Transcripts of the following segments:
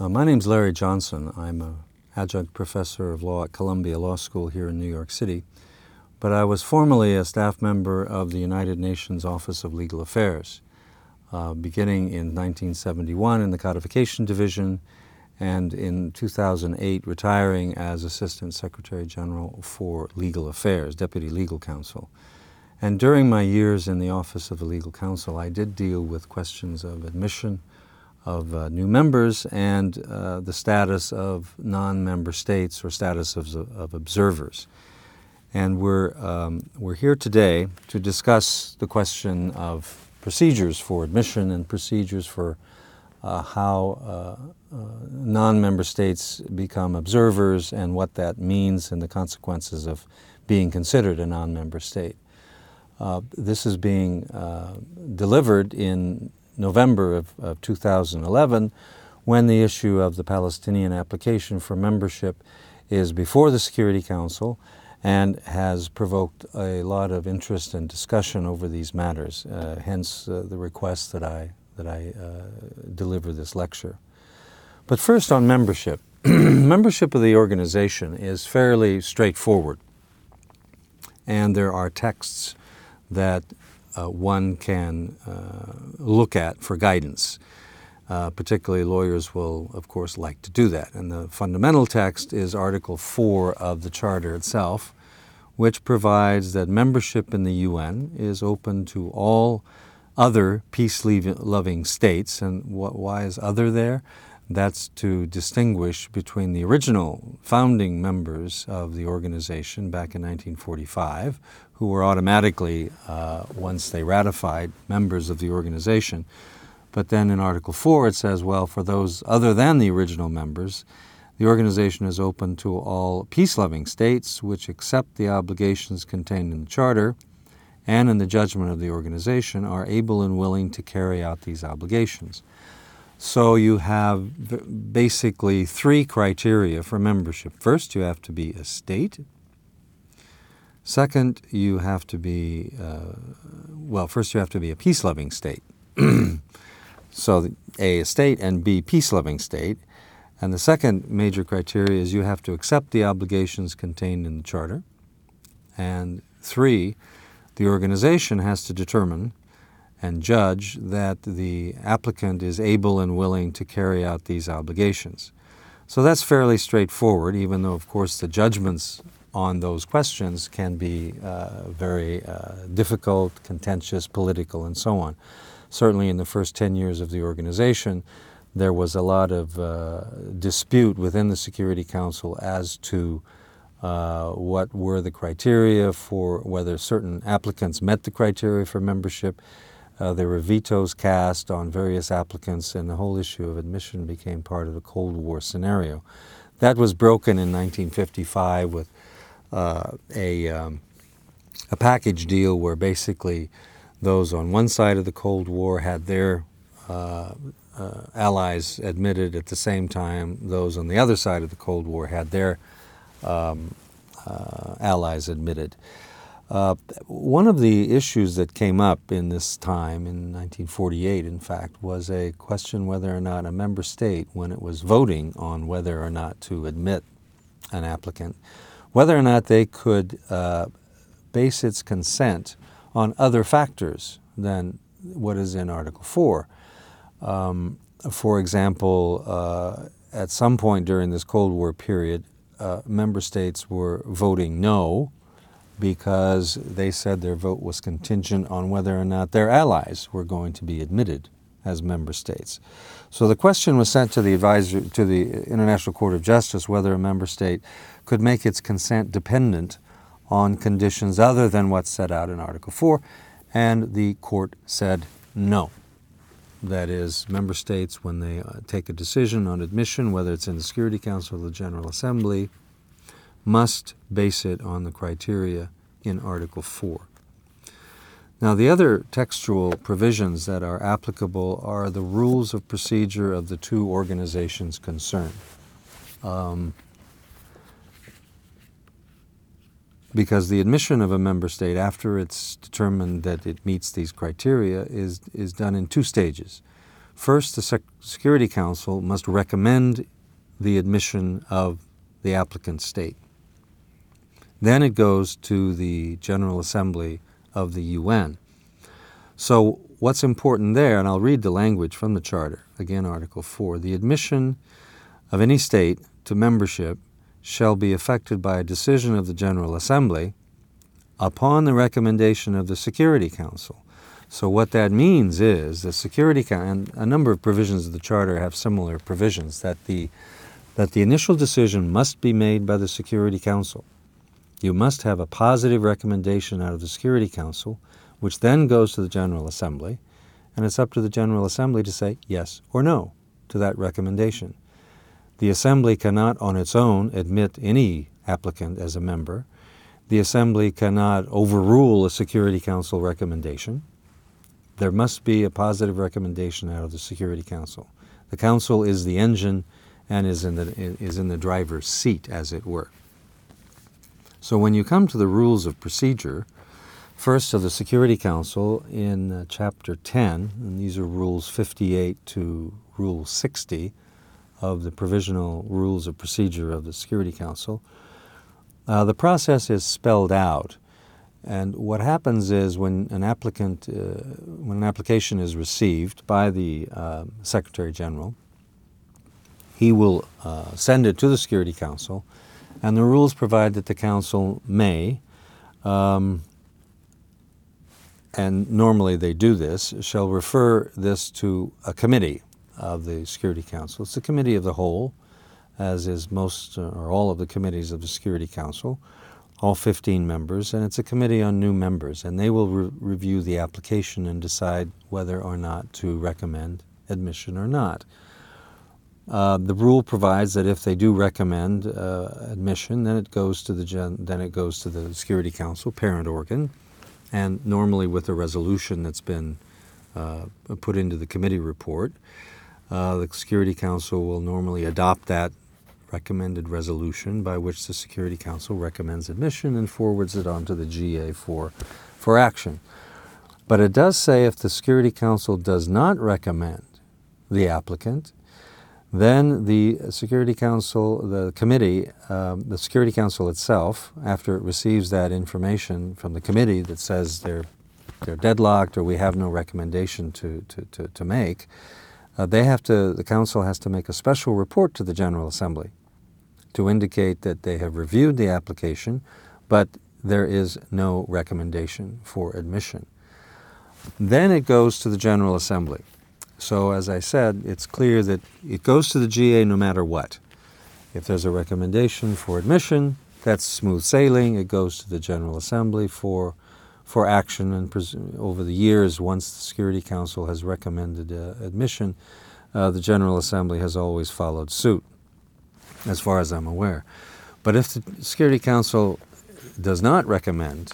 Uh, my name's Larry Johnson. I'm an adjunct professor of law at Columbia Law School here in New York City, but I was formerly a staff member of the United Nations Office of Legal Affairs, uh, beginning in 1971 in the Codification Division and in 2008 retiring as Assistant Secretary General for Legal Affairs, Deputy Legal Counsel. And during my years in the Office of the Legal Counsel, I did deal with questions of admission of uh, new members and uh, the status of non-member states or status of, of observers. And we're, um, we're here today to discuss the question of procedures for admission and procedures for uh, how uh, uh, non-member states become observers and what that means and the consequences of being considered a non-member state. Uh, this is being delivered in November of, of 2011 when the issue of the Palestinian application for membership is before the Security Council and has provoked a lot of interest and discussion over these matters, uh, hence uh, the request that I, that I uh, deliver this lecture. But first on membership. membership of the organization is fairly straightforward, and there are texts that one can uh, look at for guidance. Uh, particularly lawyers will, of course, like to do that. And the fundamental text is Article 4 of the Charter itself, which provides that membership in the UN is open to all other peace-loving states. And why is other there? That's to distinguish between the original founding members of the organization back in 1945, who were automatically, uh, once they ratified, members of the organization. But then in Article 4 it says, well, for those other than the original members, the organization is open to all peace-loving states which accept the obligations contained in the Charter and in the judgment of the organization are able and willing to carry out these obligations. So you have basically three criteria for membership. First, you have to be a state, Second, you have to be, uh, well, first you have to be a peace-loving state. so A, a state, and B, peace-loving state. And the second major criteria is you have to accept the obligations contained in the Charter. And three, the organization has to determine and judge that the applicant is able and willing to carry out these obligations. So that's fairly straightforward, even though, of course, the judgments on those questions can be uh, very uh, difficult, contentious, political, and so on. Certainly in the first 10 years of the organization, there was a lot of uh, dispute within the Security Council as to uh, what were the criteria for whether certain applicants met the criteria for membership. Uh, there were vetoes cast on various applicants, and the whole issue of admission became part of the Cold War scenario. That was broken in 1955 with uh, a, um, a package deal where basically those on one side of the Cold War had their uh, uh, allies admitted at the same time those on the other side of the Cold War had their um, uh, allies admitted. Uh, one of the issues that came up in this time, in 1948 in fact, was a question whether or not a member state, when it was voting on whether or not to admit an applicant, whether or not they could uh, base its consent on other factors than what is in Article 4. Um, for example, uh, at some point during this Cold War period, uh, member states were voting no because they said their vote was contingent on whether or not their allies were going to be admitted as member states. So the question was sent to the advisor to the International Court of Justice whether a member state could make its consent dependent on conditions other than what's set out in Article 4, and the court said no. That is, member states, when they uh, take a decision on admission, whether it's in the Security Council or the General Assembly, must base it on the criteria in Article 4. Now, the other textual provisions that are applicable are the rules of procedure of the two organizations concerned. Um, because the admission of a member state after it's determined that it meets these criteria is, is done in two stages. First, the Sec- Security Council must recommend the admission of the applicant state. Then it goes to the General Assembly of the UN. So, what's important there, and I'll read the language from the Charter, again, Article 4 the admission of any state to membership shall be effected by a decision of the General Assembly upon the recommendation of the Security Council. So, what that means is the Security Council, and a number of provisions of the Charter have similar provisions, that the, that the initial decision must be made by the Security Council. You must have a positive recommendation out of the Security Council, which then goes to the General Assembly, and it's up to the General Assembly to say yes or no to that recommendation. The Assembly cannot on its own admit any applicant as a member. The Assembly cannot overrule a Security Council recommendation. There must be a positive recommendation out of the Security Council. The Council is the engine and is in the, is in the driver's seat, as it were. So when you come to the rules of procedure, first of the Security Council in uh, Chapter 10, and these are Rules 58 to Rule 60 of the Provisional Rules of Procedure of the Security Council, uh, the process is spelled out. And what happens is when an applicant, uh, when an application is received by the uh, Secretary General, he will uh, send it to the Security Council and the rules provide that the council may, um, and normally they do this, shall refer this to a committee of the Security Council. It's a committee of the whole, as is most or all of the committees of the Security Council, all 15 members, and it's a committee on new members, and they will re- review the application and decide whether or not to recommend admission or not. Uh, the rule provides that if they do recommend uh, admission, then it goes to the gen- then it goes to the Security Council, parent organ, and normally with a resolution that's been uh, put into the committee report, uh, the Security Council will normally adopt that recommended resolution by which the Security Council recommends admission and forwards it on to the GA for for action. But it does say if the Security Council does not recommend the applicant, then the Security Council, the committee, um, the Security Council itself, after it receives that information from the committee that says they're, they're deadlocked or we have no recommendation to, to, to, to make, uh, they have to, the Council has to make a special report to the General Assembly to indicate that they have reviewed the application, but there is no recommendation for admission. Then it goes to the General Assembly. So, as I said, it's clear that it goes to the GA no matter what. If there's a recommendation for admission, that's smooth sailing. It goes to the General Assembly for, for action. And pres- over the years, once the Security Council has recommended uh, admission, uh, the General Assembly has always followed suit, as far as I'm aware. But if the Security Council does not recommend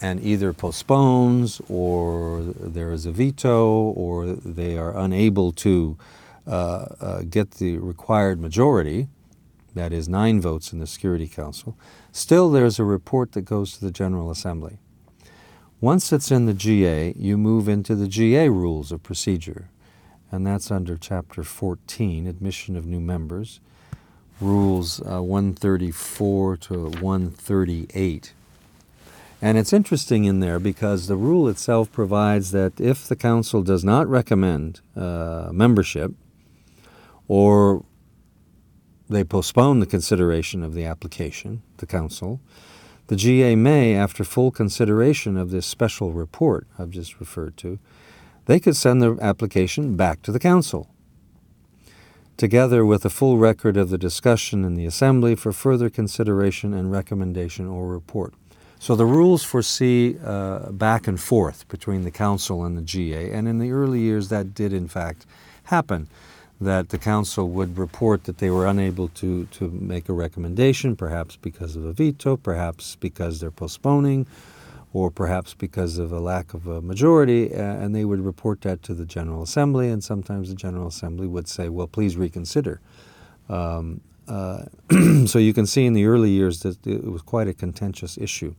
and either postpones or there is a veto or they are unable to uh, uh, get the required majority, that is nine votes in the Security Council, still there's a report that goes to the General Assembly. Once it's in the GA, you move into the GA rules of procedure, and that's under Chapter 14, Admission of New Members, Rules uh, 134 to 138. And it's interesting in there because the rule itself provides that if the council does not recommend uh, membership or they postpone the consideration of the application, the council, the GA may, after full consideration of this special report I've just referred to, they could send the application back to the council, together with a full record of the discussion in the assembly for further consideration and recommendation or report. So the rules foresee uh, back and forth between the council and the GA, and in the early years that did in fact happen. That the council would report that they were unable to, to make a recommendation, perhaps because of a veto, perhaps because they're postponing, or perhaps because of a lack of a majority, uh, and they would report that to the General Assembly, and sometimes the General Assembly would say, well, please reconsider. Um, uh, so you can see in the early years that it was quite a contentious issue.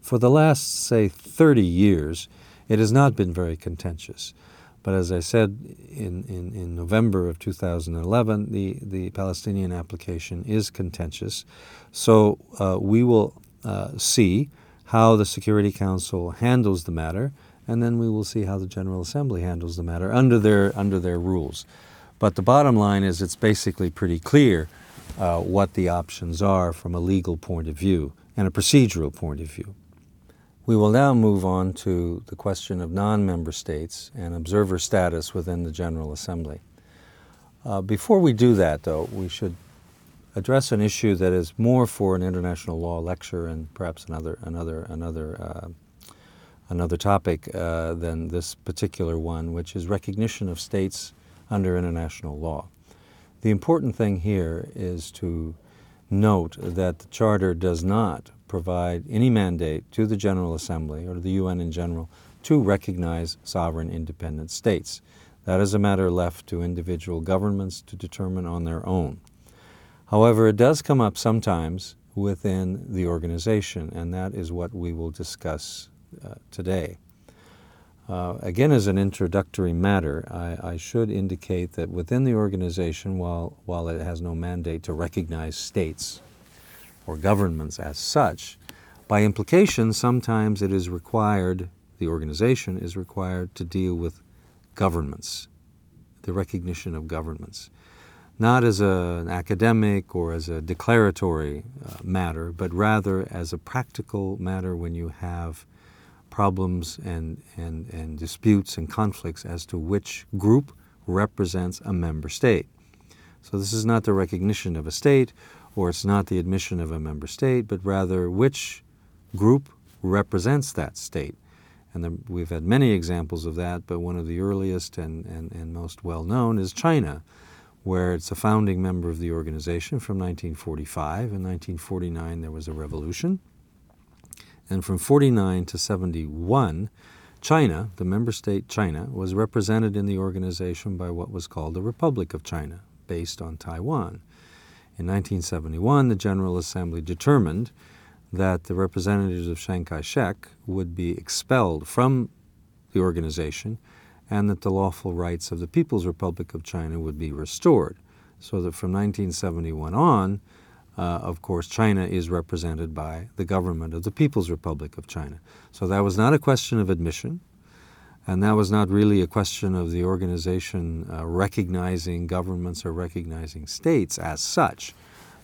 For the last, say, 30 years, it has not been very contentious. But as I said in, in, in November of 2011, the, the Palestinian application is contentious. So uh, we will uh, see how the Security Council handles the matter, and then we will see how the General Assembly handles the matter under their, under their rules. But the bottom line is it's basically pretty clear uh, what the options are from a legal point of view and a procedural point of view. We will now move on to the question of non member states and observer status within the General Assembly. Uh, before we do that, though, we should address an issue that is more for an international law lecture and perhaps another, another, another, uh, another topic uh, than this particular one, which is recognition of states under international law. The important thing here is to note that the Charter does not provide any mandate to the General Assembly or the UN in general to recognize sovereign independent states. That is a matter left to individual governments to determine on their own. However, it does come up sometimes within the organization, and that is what we will discuss uh, today. Uh, again, as an introductory matter, I, I, should indicate that within the organization, while, while it has no mandate to recognize states or governments as such. By implication, sometimes it is required, the organization is required to deal with governments, the recognition of governments. Not as a, an academic or as a declaratory uh, matter, but rather as a practical matter when you have problems and, and, and disputes and conflicts as to which group represents a member state. So, this is not the recognition of a state or it's not the admission of a member state, but rather which group represents that state. And the, we've had many examples of that, but one of the earliest and, and, and most well known is China, where it's a founding member of the organization from 1945. In 1949, there was a revolution. And from 49 to 71, China, the member state China, was represented in the organization by what was called the Republic of China, based on Taiwan. In 1971, the General Assembly determined that the representatives of Chiang Kai shek would be expelled from the organization and that the lawful rights of the People's Republic of China would be restored. So that from 1971 on, uh, of course, China is represented by the government of the People's Republic of China. So that was not a question of admission. And that was not really a question of the organization uh, recognizing governments or recognizing states as such.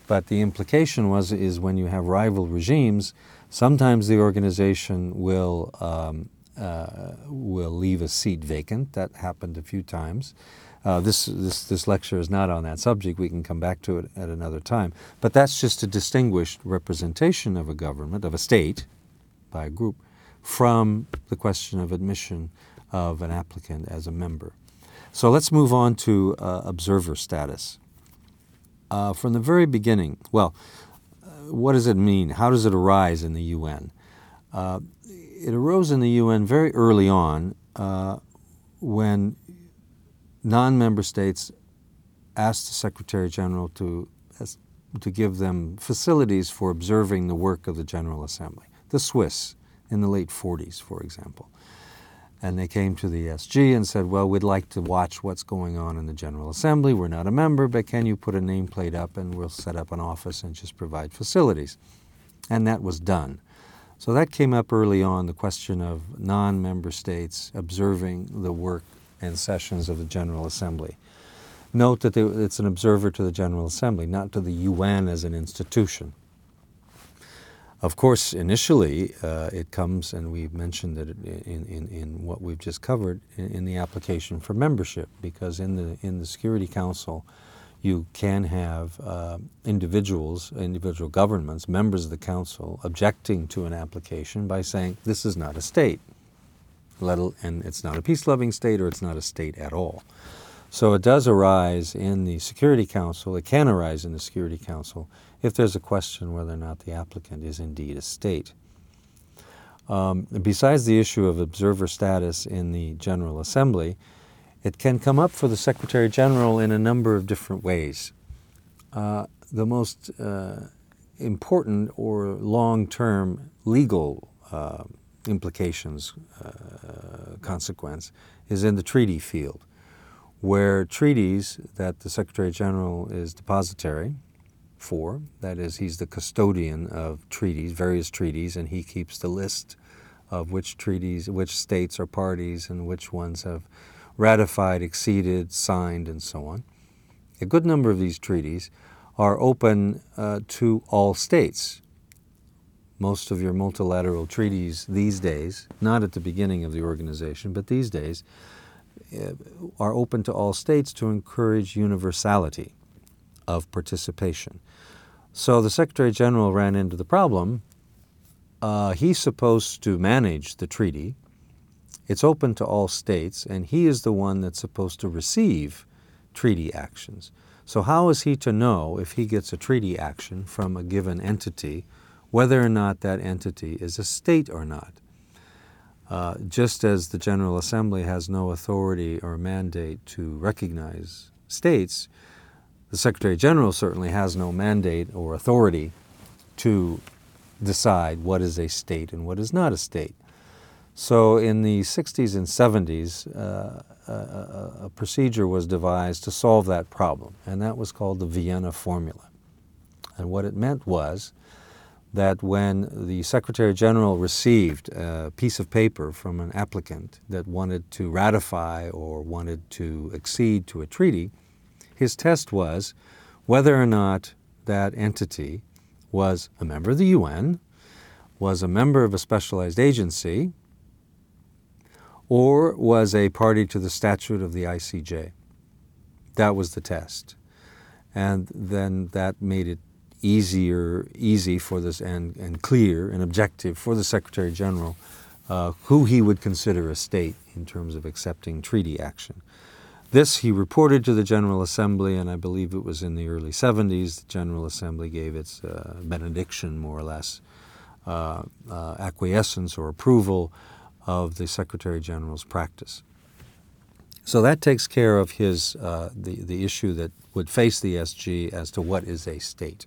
But the implication was is when you have rival regimes, sometimes the organization will um, uh, will leave a seat vacant. That happened a few times. Uh, this, this, this lecture is not on that subject. We can come back to it at another time. But that's just a distinguished representation of a government, of a state, by a group, from the question of admission of an applicant as a member. So let's move on to uh, observer status. Uh, from the very beginning, well, uh, what does it mean? How does it arise in the UN? Uh, it arose in the UN very early on uh, when non member states asked the Secretary General to, to give them facilities for observing the work of the General Assembly. The Swiss in the late 40s, for example. And they came to the SG and said, Well, we'd like to watch what's going on in the General Assembly. We're not a member, but can you put a nameplate up and we'll set up an office and just provide facilities? And that was done. So that came up early on the question of non member states observing the work and sessions of the General Assembly. Note that it's an observer to the General Assembly, not to the UN as an institution. Of course, initially uh, it comes, and we've mentioned it in, in, in what we've just covered, in, in, the application for membership, because in the, in the Security Council, you can have uh, individuals, individual governments, members of the Council, objecting to an application by saying, this is not a state, and it's not a peace loving state or it's not a state at all. So it does arise in the Security Council, it can arise in the Security Council if there's a question whether or not the applicant is indeed a state. Um, besides the issue of observer status in the General Assembly, it can come up for the Secretary General in a number of different ways. Uh, the most uh, important or long term legal uh, implications, uh, consequence, is in the treaty field, where treaties that the Secretary General is depositary for, that is, he's the custodian of treaties, various treaties, and he keeps the list of which treaties, which states are parties, and which ones have ratified, acceded, signed, and so on. A good number of these treaties are open uh, to all states. Most of your multilateral treaties these days, not at the beginning of the organization, but these days, are open to all states to encourage universality of participation. So the Secretary General ran into the problem. Uh, he's supposed to manage the treaty. It's open to all states, and he is the one that's supposed to receive treaty actions. So, how is he to know if he gets a treaty action from a given entity whether or not that entity is a state or not? Uh, just as the General Assembly has no authority or mandate to recognize states, the Secretary General certainly has no mandate or authority to decide what is a state and what is not a state. So in the 60s and 70s, uh, a, a, procedure was devised to solve that problem, and that was called the Vienna Formula. And what it meant was that when the Secretary General received a piece of paper from an applicant that wanted to ratify or wanted to accede to a treaty, his test was whether or not that entity was a member of the UN, was a member of a specialized agency, or was a party to the statute of the ICJ. That was the test. And then that made it easier, easy for this, and, and clear and objective for the Secretary General uh, who he would consider a state in terms of accepting treaty action. This he reported to the General Assembly, and I believe it was in the early 70s. The General Assembly gave its uh, benediction, more or less, uh, uh, acquiescence or approval of the Secretary General's practice. So that takes care of his uh, the the issue that would face the SG as to what is a state.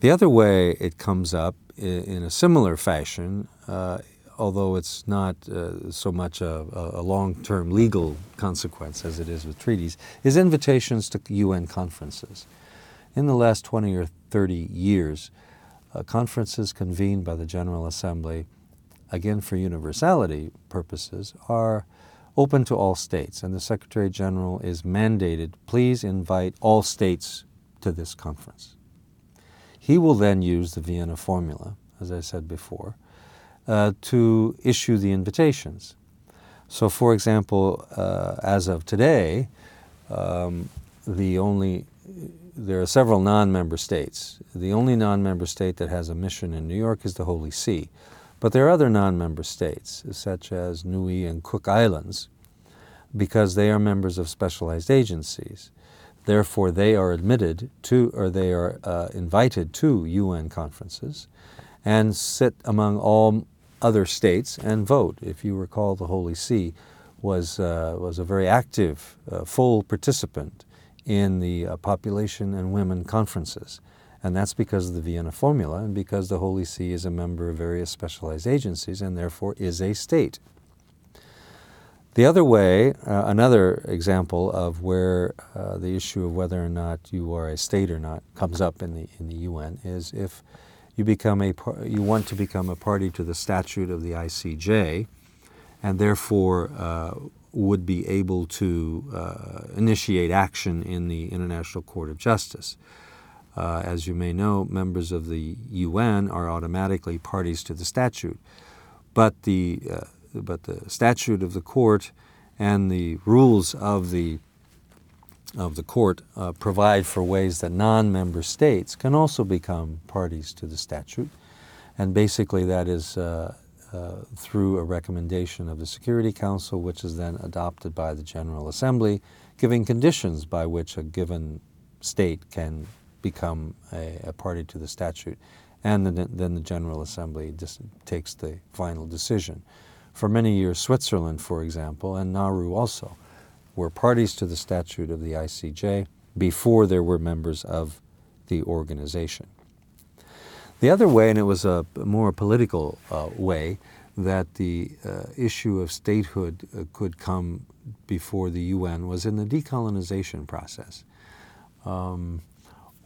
The other way it comes up in, a similar fashion uh, although it's not uh, so much a, a long-term legal consequence as it is with treaties, is invitations to UN conferences. In the last 20 or 30 years, uh, conferences convened by the General Assembly, again for universality purposes, are open to all states, and the Secretary General is mandated, please invite all states to this conference. He will then use the Vienna formula, as I said before, uh, to issue the invitations. So, for example, uh, as of today, um, the only there are several non-member states. The only non-member state that has a mission in New York is the Holy See, but there are other non-member states, such as Niue and Cook Islands, because they are members of specialized agencies. Therefore, they are admitted to, or they are uh, invited to UN conferences and sit among all other states and vote. If you recall, the Holy See was, uh, was a very active, uh, full participant in the uh, population and women conferences. And that's because of the Vienna Formula and because the Holy See is a member of various specialized agencies and therefore is a state. The other way, uh, another example of where uh, the issue of whether or not you are a state or not comes up in the, in the UN is if you become a you want to become a party to the statute of the ICJ, and therefore uh, would be able to uh, initiate action in the International Court of Justice. Uh, as you may know, members of the UN are automatically parties to the statute, but the uh, but the statute of the court and the rules of the of the court uh, provide for ways that non member states can also become parties to the statute. And basically, that is uh, uh, through a recommendation of the Security Council, which is then adopted by the General Assembly, giving conditions by which a given state can become a, a party to the statute. And then, then the General Assembly takes the final decision. For many years, Switzerland, for example, and Nauru also, were parties to the statute of the ICJ before there were members of the organization. The other way, and it was a more political uh, way, that the uh, issue of statehood uh, could come before the UN was in the decolonization process. Um,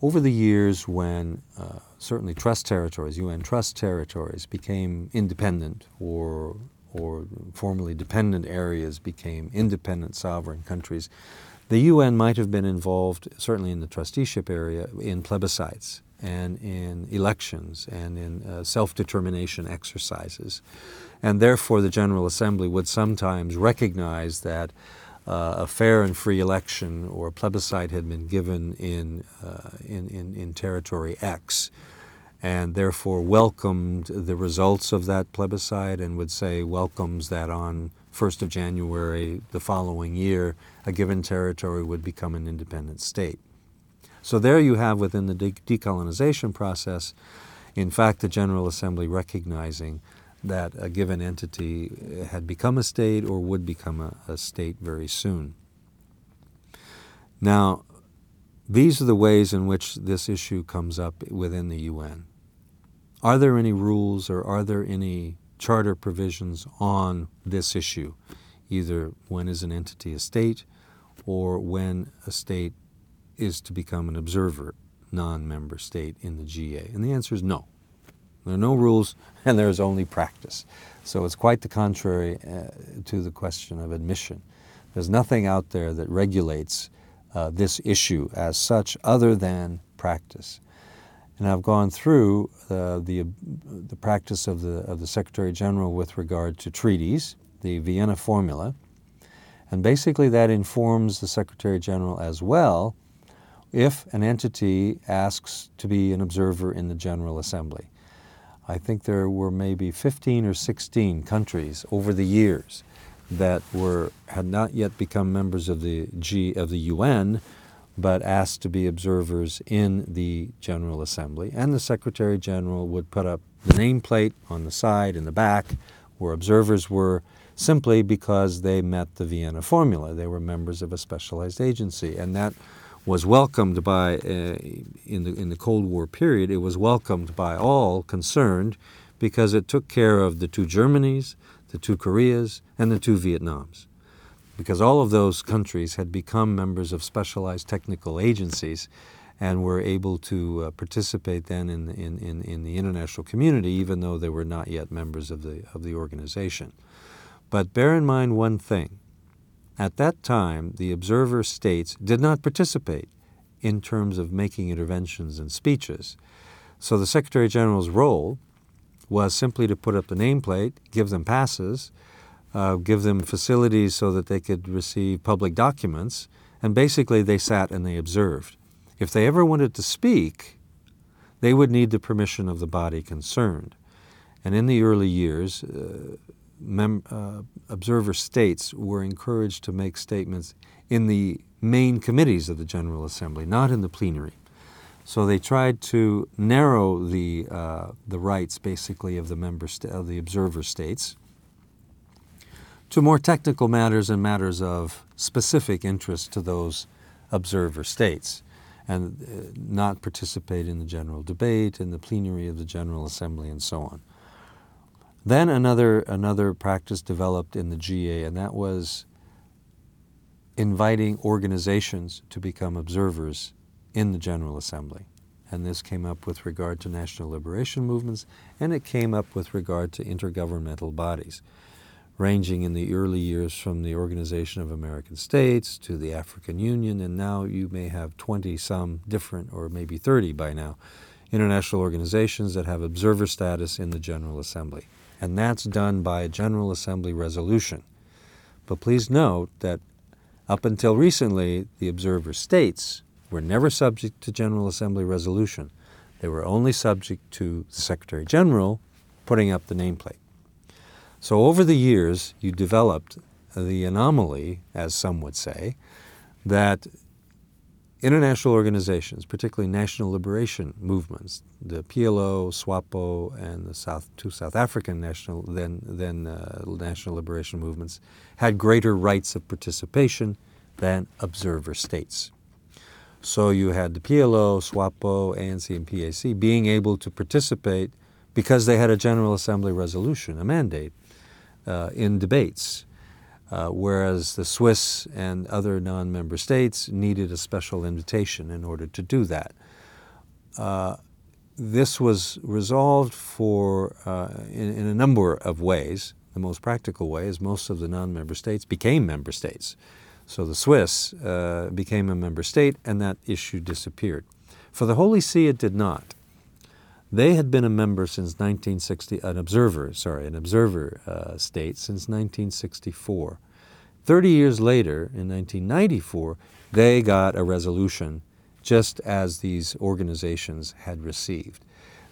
over the years, when uh, certainly trust territories, UN trust territories, became independent or or formerly dependent areas became independent sovereign countries, the UN might have been involved, certainly in the trusteeship area, in plebiscites and in elections and in uh, self determination exercises. And therefore, the General Assembly would sometimes recognize that uh, a fair and free election or plebiscite had been given in, uh, in, in, in, territory X and therefore welcomed the results of that plebiscite and would say welcomes that on 1st of January the following year a given territory would become an independent state. So there you have within the de- decolonization process, in fact, the General Assembly recognizing that a given entity had become a state or would become a, a state very soon. Now, these are the ways in which this issue comes up within the UN. Are there any rules or are there any charter provisions on this issue, either when is an entity a state or when a state is to become an observer, non member state in the GA? And the answer is no. There are no rules and there is only practice. So it's quite the contrary uh, to the question of admission. There's nothing out there that regulates uh, this issue as such other than practice. And I've gone through uh, the, the practice of the, of the Secretary General with regard to treaties, the Vienna Formula, and basically that informs the Secretary General as well if an entity asks to be an observer in the General Assembly. I think there were maybe 15 or 16 countries over the years that were had not yet become members of the G of the UN, but asked to be observers in the General Assembly. And the Secretary General would put up the nameplate on the side and the back where observers were simply because they met the Vienna formula. They were members of a specialized agency. And that was welcomed by, uh, in, the, in the Cold War period, it was welcomed by all concerned because it took care of the two Germanys, the two Koreas, and the two Vietnams. Because all of those countries had become members of specialized technical agencies and were able to uh, participate then in, in, in, in, the international community, even though they were not yet members of the, of the organization. But bear in mind one thing at that time, the observer states did not participate in terms of making interventions and speeches. So the Secretary General's role was simply to put up the nameplate, give them passes, uh, give them facilities so that they could receive public documents, and basically they sat and they observed. If they ever wanted to speak, they would need the permission of the body concerned. And in the early years, uh, mem- uh, observer states were encouraged to make statements in the main committees of the General Assembly, not in the plenary. So they tried to narrow the, uh, the rights, basically, of the member of the observer states to more technical matters and matters of specific interest to those observer states, and uh, not participate in the general debate, in the plenary of the General Assembly, and so on. Then another, another practice developed in the GA, and that was inviting organizations to become observers in the General Assembly. And this came up with regard to national liberation movements, and it came up with regard to intergovernmental bodies, ranging in the early years from the Organization of American States to the African Union, and now you may have 20 some different, or maybe 30 by now, international organizations that have observer status in the General Assembly and that's done by a General Assembly resolution. But please note that up until recently, the observer states were never subject to General Assembly resolution. They were only subject to the Secretary General putting up the nameplate. So over the years, you developed the anomaly, as some would say, that international organizations, particularly national liberation movements, the PLO, SWAPO, and the South, two South African national then, then uh, national liberation movements, had greater rights of participation than observer states. So you had the PLO, SWAPO, ANC, and PAC being able to participate because they had a General Assembly resolution, a mandate, uh, in debates. Uh, whereas the Swiss and other non member states needed a special invitation in order to do that. Uh, this was resolved for uh, in, in, a number of ways. The most practical way is most of the non-member states became member states. So the Swiss uh, became a member state, and that issue disappeared. For the Holy See, it did not. They had been a member since 1960, an observer, sorry, an observer uh, state since 1964. Thirty years later, in 1994, they got a resolution just as these organizations had received.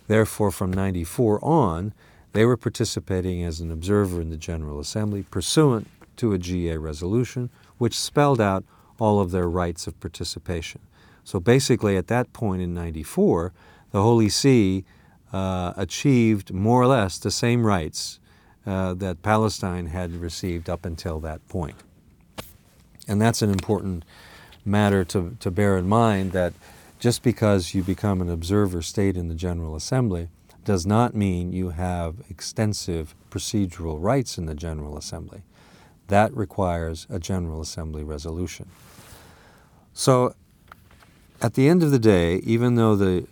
Therefore, from 94 on, they were participating as an observer in the General Assembly pursuant to a GA resolution, which spelled out all of their rights of participation. So basically, at that point in 94, the Holy See uh, achieved more or less the same rights uh, that Palestine had received up until that point. And that's an important matter to, to bear in mind that just because you become an observer state in the General Assembly does not mean you have extensive procedural rights in the General Assembly. That requires a General Assembly resolution. So, at the end of the day, even though the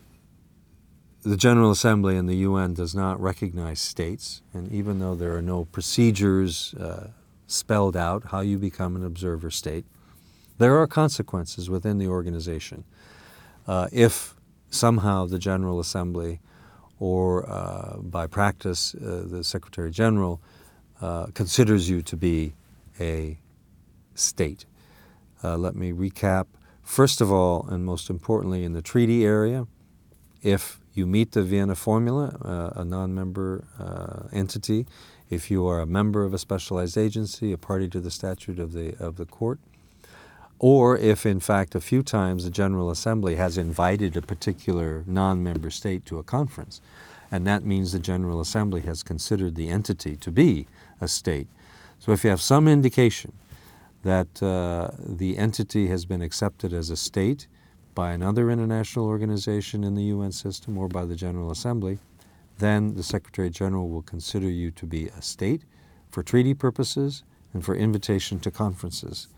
the General Assembly and the UN does not recognize states, and even though there are no procedures uh, spelled out how you become an observer state, there are consequences within the organization. Uh, if somehow the General Assembly or uh, by practice uh, the Secretary General uh, considers you to be a state. Uh, let me recap. First of all, and most importantly, in the treaty area, if you meet the Vienna Formula, uh, a non member entity, if you are a member of a specialized agency, a party to the statute of the, of the court, or if, in fact, a few times the General Assembly has invited a particular non member state to a conference, and that means the General Assembly has considered the entity to be a state. So if you have some indication that uh, the entity has been accepted as a state by another international organization in the UN system or by the General Assembly, then the Secretary General will consider you to be a state for treaty purposes and for invitation to conferences.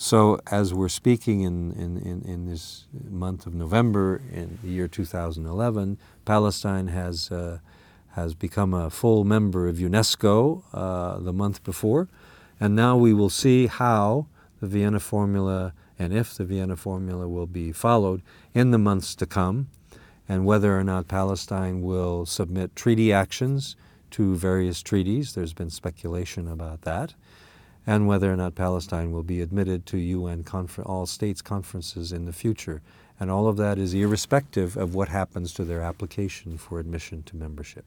So, as we're speaking in, in, in, in, this month of November in the year 2011, Palestine has, uh, has become a full member of UNESCO uh, the month before. And now we will see how the Vienna Formula and if the Vienna Formula will be followed in the months to come, and whether or not Palestine will submit treaty actions to various treaties. There's been speculation about that and whether or not Palestine will be admitted to UN all states conferences in the future. And all of that is irrespective of what happens to their application for admission to membership.